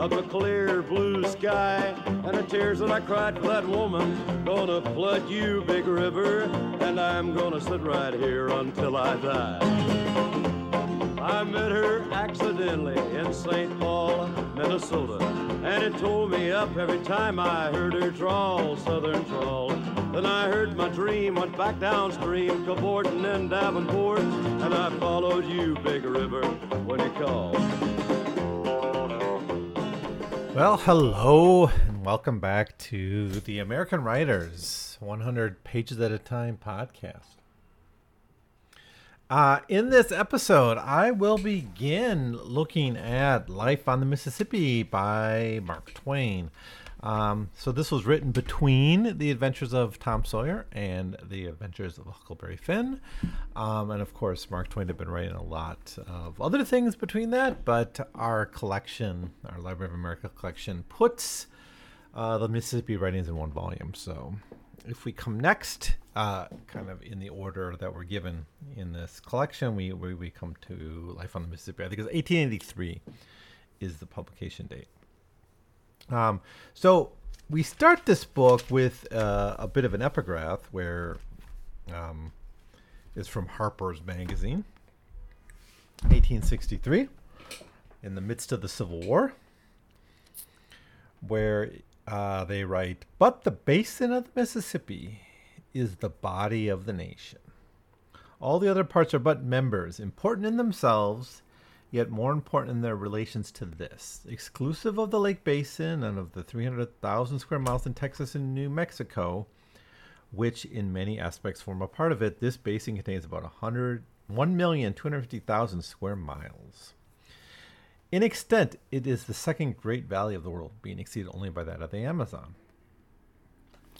of a clear blue sky. And the tears that I cried for that woman gonna flood you, Big River, and I'm gonna sit right here until I die. I met her accidentally in St. Paul, Minnesota. And it tore me up every time I heard her drawl, southern drawl. Then I heard my dream, went back downstream, cavorting in Davenport. And I followed you, Big River, when you called. Well, hello, and welcome back to the American Writers 100 Pages at a Time podcast. Uh, in this episode, I will begin looking at Life on the Mississippi by Mark Twain. Um, so, this was written between the adventures of Tom Sawyer and the adventures of Huckleberry Finn. Um, and of course, Mark Twain had been writing a lot of other things between that, but our collection, our Library of America collection, puts uh, the Mississippi writings in one volume. So, if we come next, uh, kind of in the order that we're given in this collection, we, we, we come to Life on the Mississippi. I think it's 1883 is the publication date. Um, so we start this book with uh, a bit of an epigraph where um, it's from Harper's Magazine, 1863, in the midst of the Civil War, where uh, they write, But the basin of the Mississippi is the body of the nation. All the other parts are but members, important in themselves, yet more important in their relations to this. Exclusive of the Lake Basin and of the 300,000 square miles in Texas and New Mexico, which in many aspects form a part of it, this basin contains about 100, 1,250,000 square miles. In extent, it is the second great valley of the world, being exceeded only by that of the Amazon.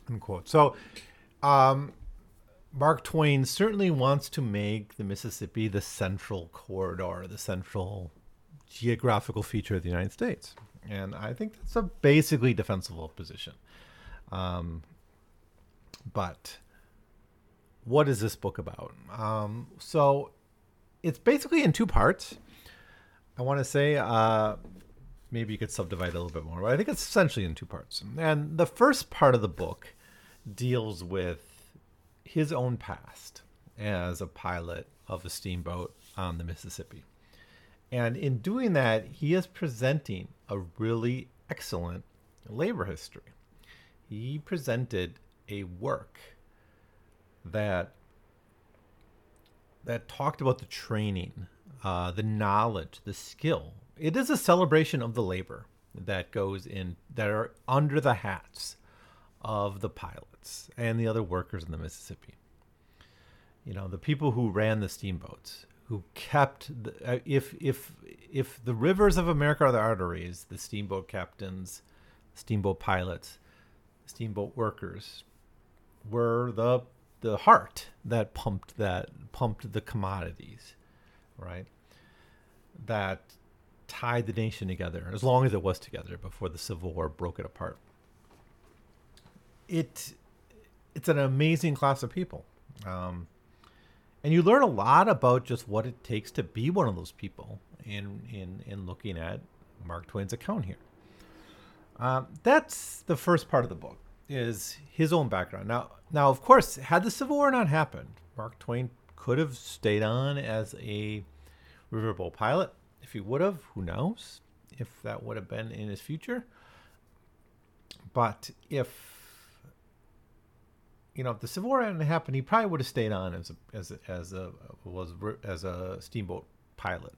Unquote. So, um, Mark Twain certainly wants to make the Mississippi the central corridor, the central geographical feature of the United States. And I think that's a basically defensible position. Um, but what is this book about? Um, so it's basically in two parts. I want to say uh, maybe you could subdivide a little bit more, but I think it's essentially in two parts. And the first part of the book deals with his own past as a pilot of a steamboat on the Mississippi. And in doing that, he is presenting a really excellent labor history. He presented a work that that talked about the training, uh, the knowledge, the skill. It is a celebration of the labor that goes in that are under the hats of the pilots and the other workers in the Mississippi. You know, the people who ran the steamboats, who kept the, uh, if if if the rivers of America are the arteries, the steamboat captains, steamboat pilots, steamboat workers were the the heart that pumped that pumped the commodities, right? That tied the nation together as long as it was together before the Civil War broke it apart it it's an amazing class of people. Um, and you learn a lot about just what it takes to be one of those people in in in looking at Mark Twain's account here. Um, that's the first part of the book is his own background. Now, now of course, had the Civil War not happened, Mark Twain could have stayed on as a riverboat pilot. If he would have, who knows if that would have been in his future. But if you know, if the Civil War hadn't happened, he probably would have stayed on as a as a, as a was as a steamboat pilot,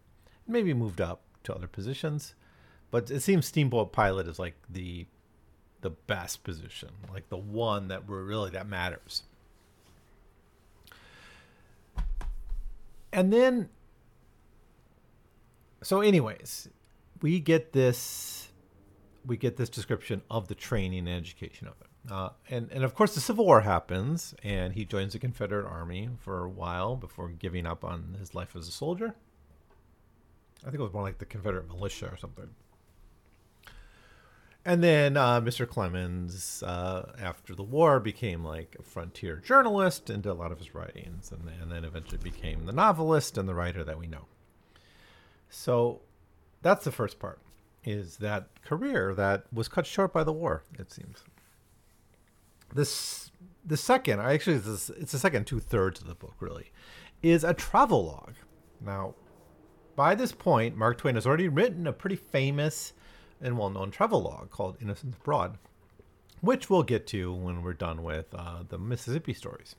maybe moved up to other positions. But it seems steamboat pilot is like the the best position, like the one that really that matters. And then, so anyways, we get this we get this description of the training and education of it. Uh, and, and of course, the Civil War happens, and he joins the Confederate Army for a while before giving up on his life as a soldier. I think it was more like the Confederate militia or something. And then uh, Mr. Clemens, uh, after the war, became like a frontier journalist and did a lot of his writings, and, and then eventually became the novelist and the writer that we know. So that's the first part. is that career that was cut short by the war. It seems. This the second, actually, it's, the second two thirds of the book really, is a travel log. Now, by this point, Mark Twain has already written a pretty famous and well known travel log called Innocents Abroad, which we'll get to when we're done with uh, the Mississippi stories.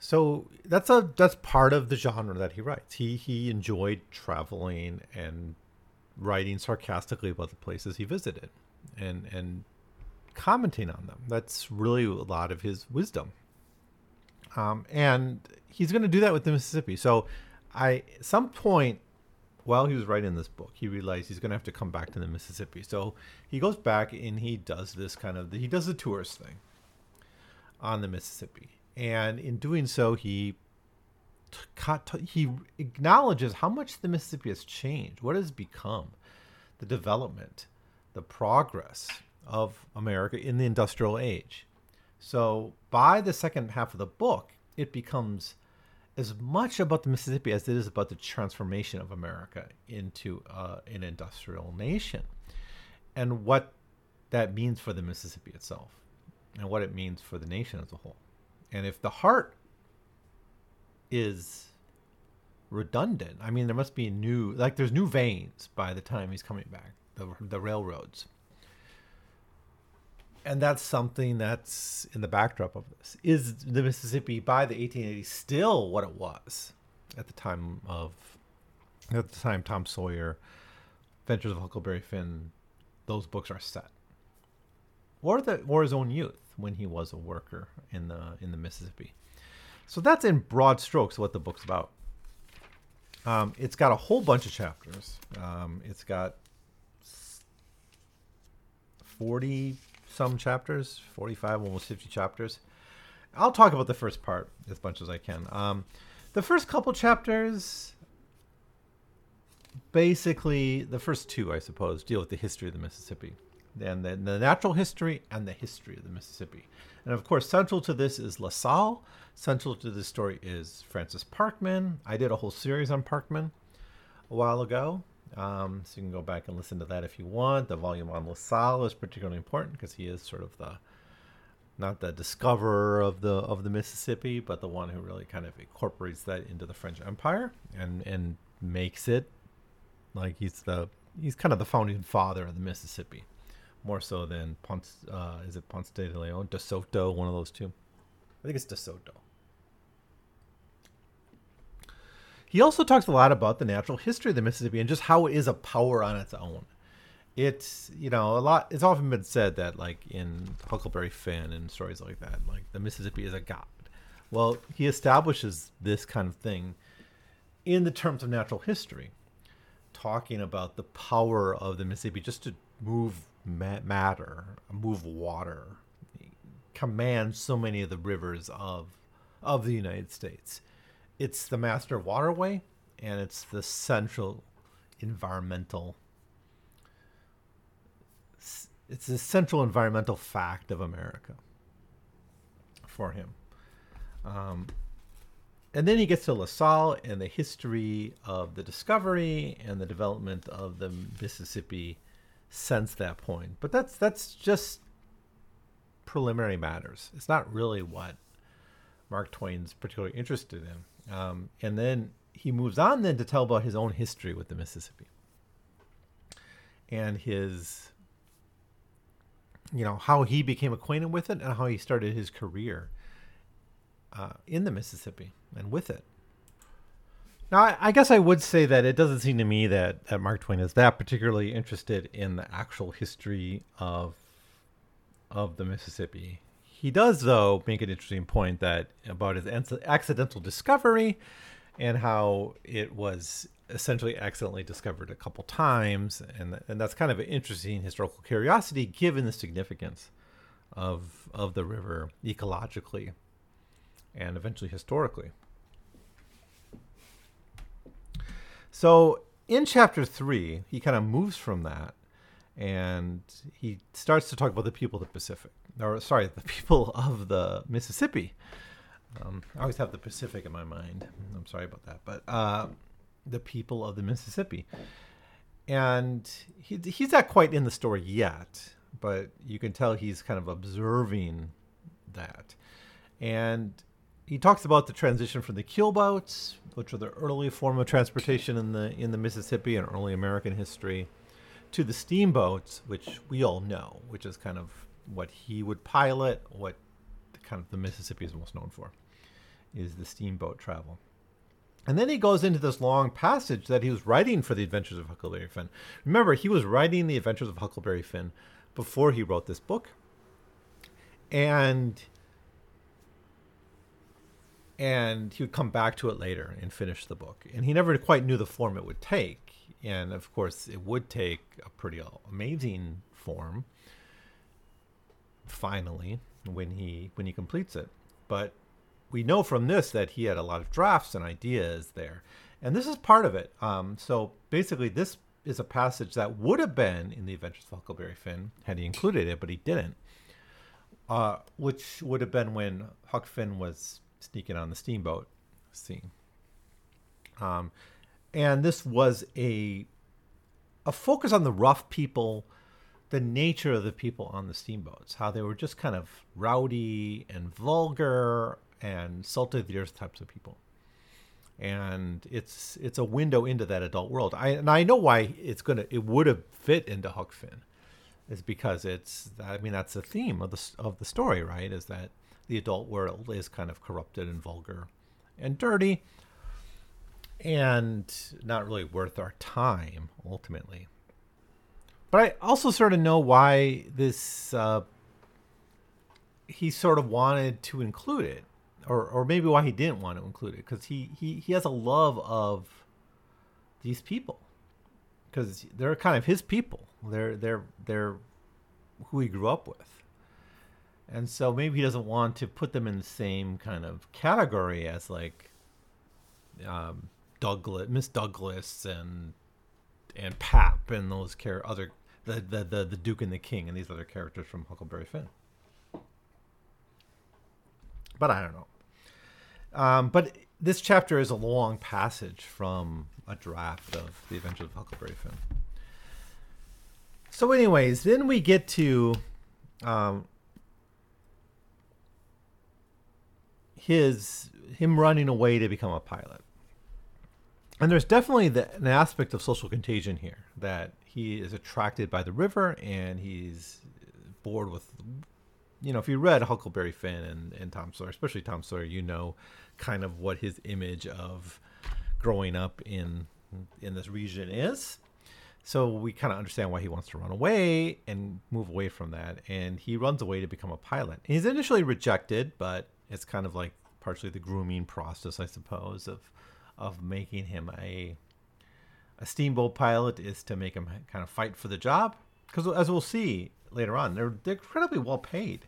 So that's a that's part of the genre that he writes. He he enjoyed traveling and writing sarcastically about the places he visited and and commenting on them. That's really a lot of his wisdom. Um, and he's going to do that with the Mississippi. So I some point while he was writing this book, he realized he's going to have to come back to the Mississippi. So he goes back and he does this kind of he does the tourist thing on the Mississippi, and in doing so, he he acknowledges how much the Mississippi has changed, what has become, the development, the progress of America in the industrial age. So by the second half of the book, it becomes as much about the Mississippi as it is about the transformation of America into uh, an industrial nation and what that means for the Mississippi itself and what it means for the nation as a whole. And if the heart is redundant, I mean, there must be new, like, there's new veins by the time he's coming back, the, the railroads and that's something that's in the backdrop of this. Is the Mississippi by the 1880s still what it was at the time of at the time Tom Sawyer, Adventures of Huckleberry Finn, those books are set, or the or his own youth when he was a worker in the in the Mississippi. So that's in broad strokes what the book's about. Um, it's got a whole bunch of chapters. Um, it's got 40 some chapters, 45, almost 50 chapters. I'll talk about the first part as much as I can. Um, the first couple chapters, basically, the first two, I suppose, deal with the history of the Mississippi and the, the natural history and the history of the Mississippi. And of course, central to this is La Salle. Central to this story is Francis Parkman. I did a whole series on Parkman a while ago. Um, so you can go back and listen to that if you want. The volume on LaSalle is particularly important because he is sort of the not the discoverer of the of the Mississippi, but the one who really kind of incorporates that into the French Empire and and makes it like he's the he's kind of the founding father of the Mississippi, more so than Ponce. Uh, is it Ponce de Leon, De Soto, one of those two? I think it's De Soto. He also talks a lot about the natural history of the Mississippi and just how it is a power on its own. It's you know a lot. It's often been said that like in Huckleberry Finn and stories like that, like the Mississippi is a god. Well, he establishes this kind of thing in the terms of natural history, talking about the power of the Mississippi just to move ma- matter, move water, command so many of the rivers of of the United States it's the master waterway and it's the central environmental it's the central environmental fact of America for him. Um, and then he gets to LaSalle and the history of the discovery and the development of the Mississippi since that point. But that's that's just preliminary matters. It's not really what Mark Twain's particularly interested in. Um, and then he moves on then to tell about his own history with the Mississippi and his, you know, how he became acquainted with it and how he started his career uh, in the Mississippi and with it. Now, I, I, guess I would say that it doesn't seem to me that, that Mark Twain is that particularly interested in the actual history of of the Mississippi. He does, though, make an interesting point that about his accidental discovery and how it was essentially accidentally discovered a couple times, and and that's kind of an interesting historical curiosity given the significance of of the river ecologically and eventually historically. So in chapter three, he kind of moves from that and he starts to talk about the people of the Pacific, or sorry, the people of the Mississippi. Um, I always have the Pacific in my mind. I'm sorry about that, but uh, the people of the Mississippi. and he, he's not quite in the story yet, but you can tell he's kind of observing that. And he talks about the transition from the keelboats, which were the early form of transportation in the in the Mississippi and early American history, to the steamboats, which we all know, which is kind of what he would pilot, what kind of the Mississippi is most known for, is the steamboat travel. And then he goes into this long passage that he was writing for the Adventures of Huckleberry Finn. Remember, he was writing the Adventures of Huckleberry Finn before he wrote this book. And and he would come back to it later and finish the book. And he never quite knew the form it would take. And of course, it would take a pretty amazing form finally when he when he completes it. But we know from this that he had a lot of drafts and ideas there, and this is part of it. Um, so basically, this is a passage that would have been in the Adventures of Huckleberry Finn had he included it, but he didn't. Uh, which would have been when Huck Finn was sneaking on the steamboat scene. Um, and this was a a focus on the rough people the nature of the people on the steamboats, how they were just kind of rowdy and vulgar and salt of the earth types of people. And it's it's a window into that adult world. I and I know why it's gonna it would have fit into Huck Finn, is because it's I mean that's the theme of the of the story, right? Is that the adult world is kind of corrupted and vulgar and dirty and not really worth our time ultimately but I also sort of know why this uh, he sort of wanted to include it, or or maybe why he didn't want to include it because he he he has a love of these people because they're kind of his people. They're they're they're who he grew up with. And so maybe he doesn't want to put them in the same kind of category as like um, Douglas, Miss Douglas, and and Pap and those char- other the, the the the Duke and the King and these other characters from Huckleberry Finn. But I don't know. Um, but this chapter is a long passage from a draft of The Adventures of Huckleberry Finn. So, anyways, then we get to um, his him running away to become a pilot and there's definitely the, an aspect of social contagion here that he is attracted by the river and he's bored with you know if you read huckleberry finn and, and tom sawyer especially tom sawyer you know kind of what his image of growing up in in this region is. So we kind of understand why he wants to run away and move away from that and he runs away to become a pilot. He's initially rejected but it's kind of like partially the grooming process i suppose of of making him a a steamboat pilot is to make him kind of fight for the job. Because as we'll see later on they're, they're incredibly well paid.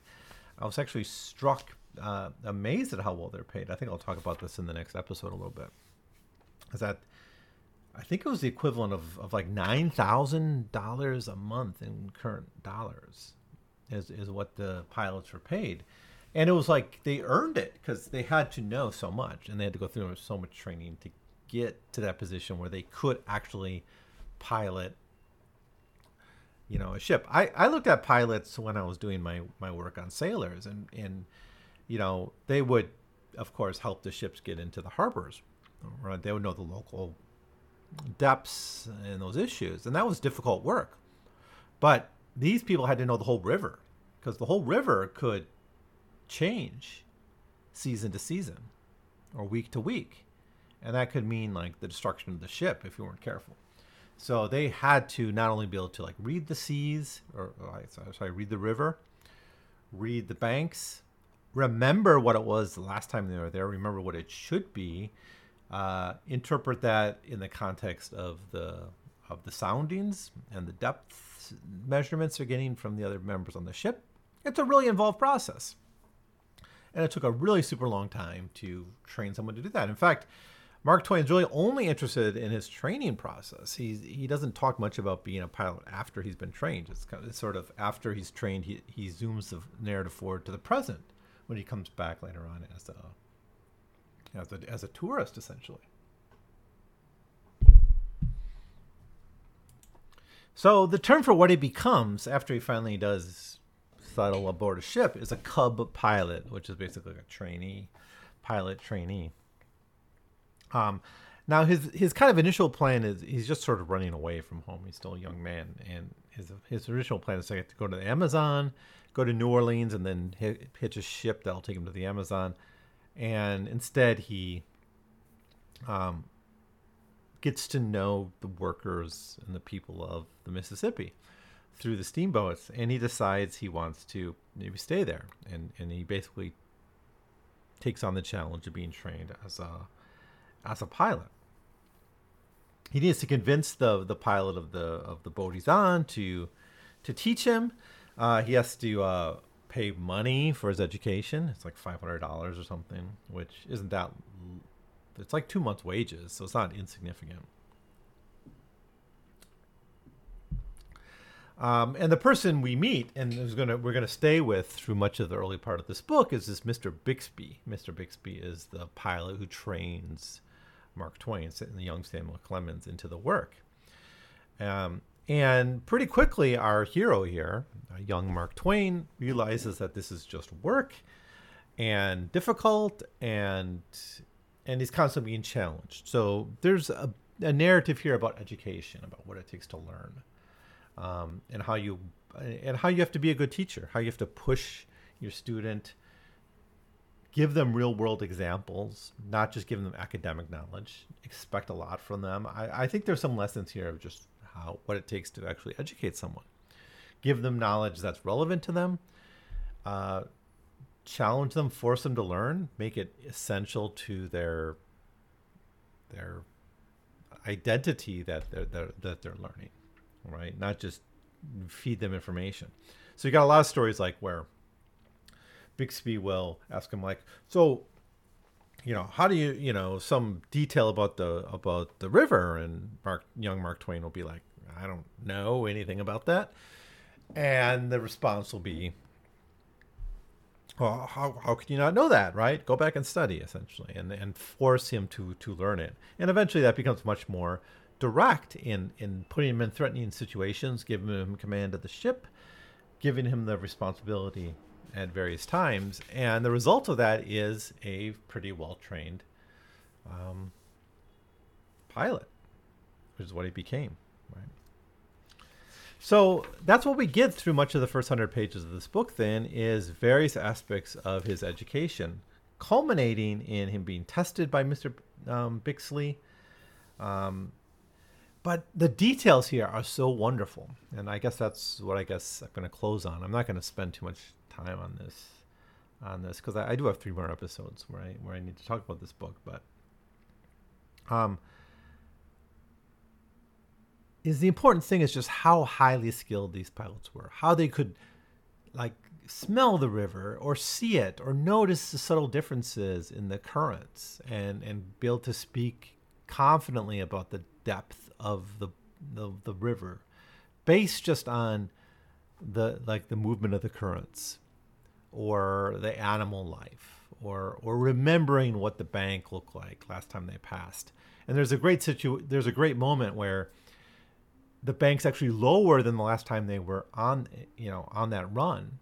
I was actually struck uh, amazed at how well they're paid. I think i'll talk about this in the next episode a little bit. Is that i think it was the equivalent of, of like $9000 a month in current dollars is, is what the pilots were paid and it was like they earned it because they had to know so much and they had to go through so much training to get to that position where they could actually pilot you know a ship. I i looked at pilots when i was doing my my work on sailors and and you know they would of course help the ships get into the harbors right? They would know the local depths and those issues and that was difficult work. But these people had to know the whole river because the whole river could change season to season or week to week. And that could mean like the destruction of the ship if you weren't careful. So they had to not only be able to like read the seas or, or sorry, read the river, read the banks, remember what it was the last time they were there, remember what it should be, uh, interpret that in the context of the of the soundings and the depth measurements they're getting from the other members on the ship. It's a really involved process. And it took a really super long time to train someone to do that. In fact, Mark Twain's really only interested in his training process. He he doesn't talk much about being a pilot after he's been trained. It's, kind of, it's sort of after he's trained, he, he zooms the narrative forward to the present when he comes back later on as a as a, as a tourist, essentially. So the term for what he becomes after he finally does settle aboard a ship is a cub pilot, which is basically a trainee, pilot trainee. Um, now his his kind of initial plan is he's just sort of running away from home. He's still a young man, and his his original plan is to go to the Amazon, go to New Orleans, and then hit, hitch a ship that'll take him to the Amazon. And instead, he um, gets to know the workers and the people of the Mississippi through the steamboats, and he decides he wants to maybe stay there, and and he basically takes on the challenge of being trained as a as a pilot. He needs to convince the the pilot of the of the boat he's on to to teach him. Uh, he has to uh, pay money for his education. It's like five hundred dollars or something, which isn't that. It's like two months' wages, so it's not insignificant. Um, and the person we meet and is gonna we're gonna stay with through much of the early part of this book is this Mr. Bixby. Mr. Bixby is the pilot who trains Mark Twain, and the young Samuel Clemens, into the work. Um, and pretty quickly, our hero here, young Mark Twain, realizes that this is just work and difficult, and and he's constantly being challenged. So there's a, a narrative here about education, about what it takes to learn um, and how you and how you have to be a good teacher, how you have to push your student, give them real world examples, not just give them academic knowledge. Expect a lot from them. I, I think there's some lessons here of just how what it takes to actually educate someone. Give them knowledge that's relevant to them. Uh, challenge them, force them to learn, make it essential to their their identity that they're, they're that they're learning right? Not just feed them information. So you got a lot of stories like where Bixby will ask him like, so you know, how do you, you know, some detail about the about the river, and Mark, young Mark Twain will be like, I don't know anything about that, and the response will be, well, how, how can you not know that, right? Go back and study, essentially, and and force him to to learn it, and eventually that becomes much more direct in in putting him in threatening situations, giving him command of the ship, giving him the responsibility at various times, and the result of that is a pretty well trained um, pilot, which is what he became. Right. So that's what we get through much of the first hundred pages of this book. Then is various aspects of his education, culminating in him being tested by Mister um, Bixley. Um, but the details here are so wonderful. And i guess that's what i guess i'm going to close on. I'm not going to spend too much time on this on this because I, I, do have three more episodes where i where i need to talk about this book but um is the important thing is just how highly skilled these pilots were how they could like smell the river or see it or notice the subtle differences in the currents and and be able to speak confidently about the depth of the, the the river based just on the like the movement of the currents or the animal life or or remembering what the bank looked like last time they passed. And there's a great situ there's a great moment where the bank's actually lower than the last time they were on you know on that run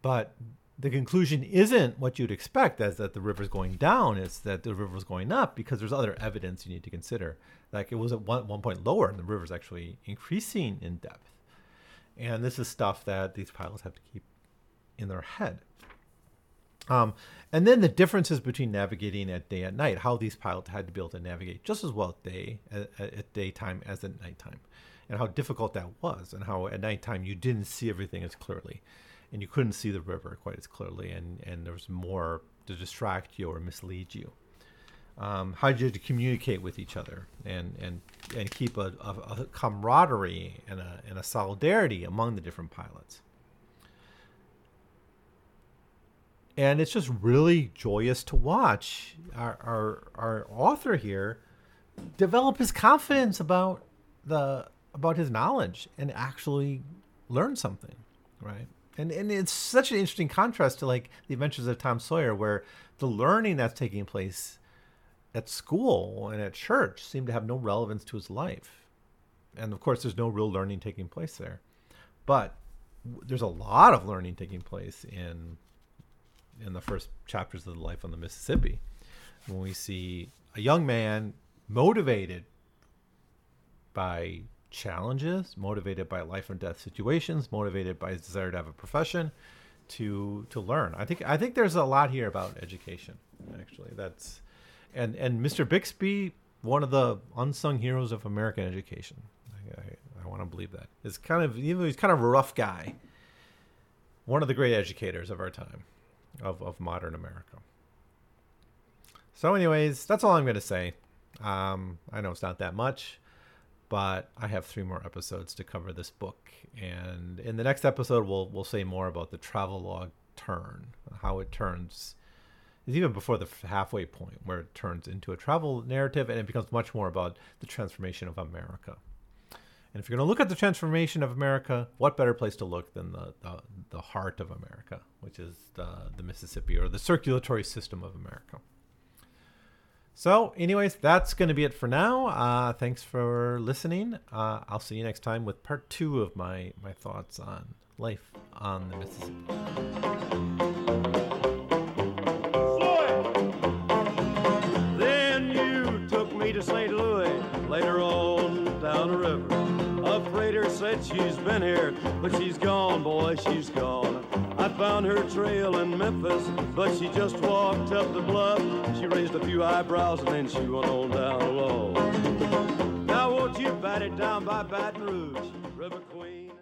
but the conclusion isn't what you'd expect as that the river's going down it's that the river's going up because there's other evidence you need to consider. Like it was at one, one point lower and the river's actually increasing in depth. And this is stuff that these pilots have to keep in their head. Um, and then the differences between navigating at day and night how these pilots had to be able to navigate just as well at day at, at daytime as at nighttime and how difficult that was and how at nighttime you didn't see everything as clearly and you couldn't see the river quite as clearly, and, and there was more to distract you or mislead you. Um, how did you communicate with each other and and and keep a, a, a, camaraderie and a and a solidarity among the different pilots? And it's just really joyous to watch our our, our author here develop his confidence about the about his knowledge and actually learn something, right? And and it's such an interesting contrast to like the adventures of tom sawyer where the learning that's taking place at school and at church seemed to have no relevance to his life and of course, there's no real learning taking place there. But there's a lot of learning taking place in in the first chapters of the life on the Mississippi, when we see a young man motivated by challenges, motivated by life and death situations, motivated by his desire to have a profession, to to learn. I think I think there's a lot here about education. Actually, that's and and Mr. Bixby, one of the unsung heroes of American education. I, I, I want to believe that. It's kind of even he's kind of a rough guy. One of the great educators of our time, of of modern America. So, anyways, that's all I'm going to say. Um, I know it's not that much, but I have three more episodes to cover this book, and in the next episode, we'll we'll say more about the travelogue turn, how it turns. Is even before the halfway point where it turns into a travel narrative, and it becomes much more about the transformation of America. And if you're going to look at the transformation of America, what better place to look than the, the, the heart of America, which is the, the Mississippi or the circulatory system of America. So, anyways, that's going to be it for now. Uh, thanks for listening. Uh, I'll see you next time with part two of my, my thoughts on life on the Mississippi. Floyd! Then you took me to St. Louis, later on down the river. A freighter said she's been here, but she's gone, boy, she's gone. I found her trail in Memphis, but she just walked up the bluff. She raised a few eyebrows and then she went on down low. Now won't you bat it down by Baton Rouge?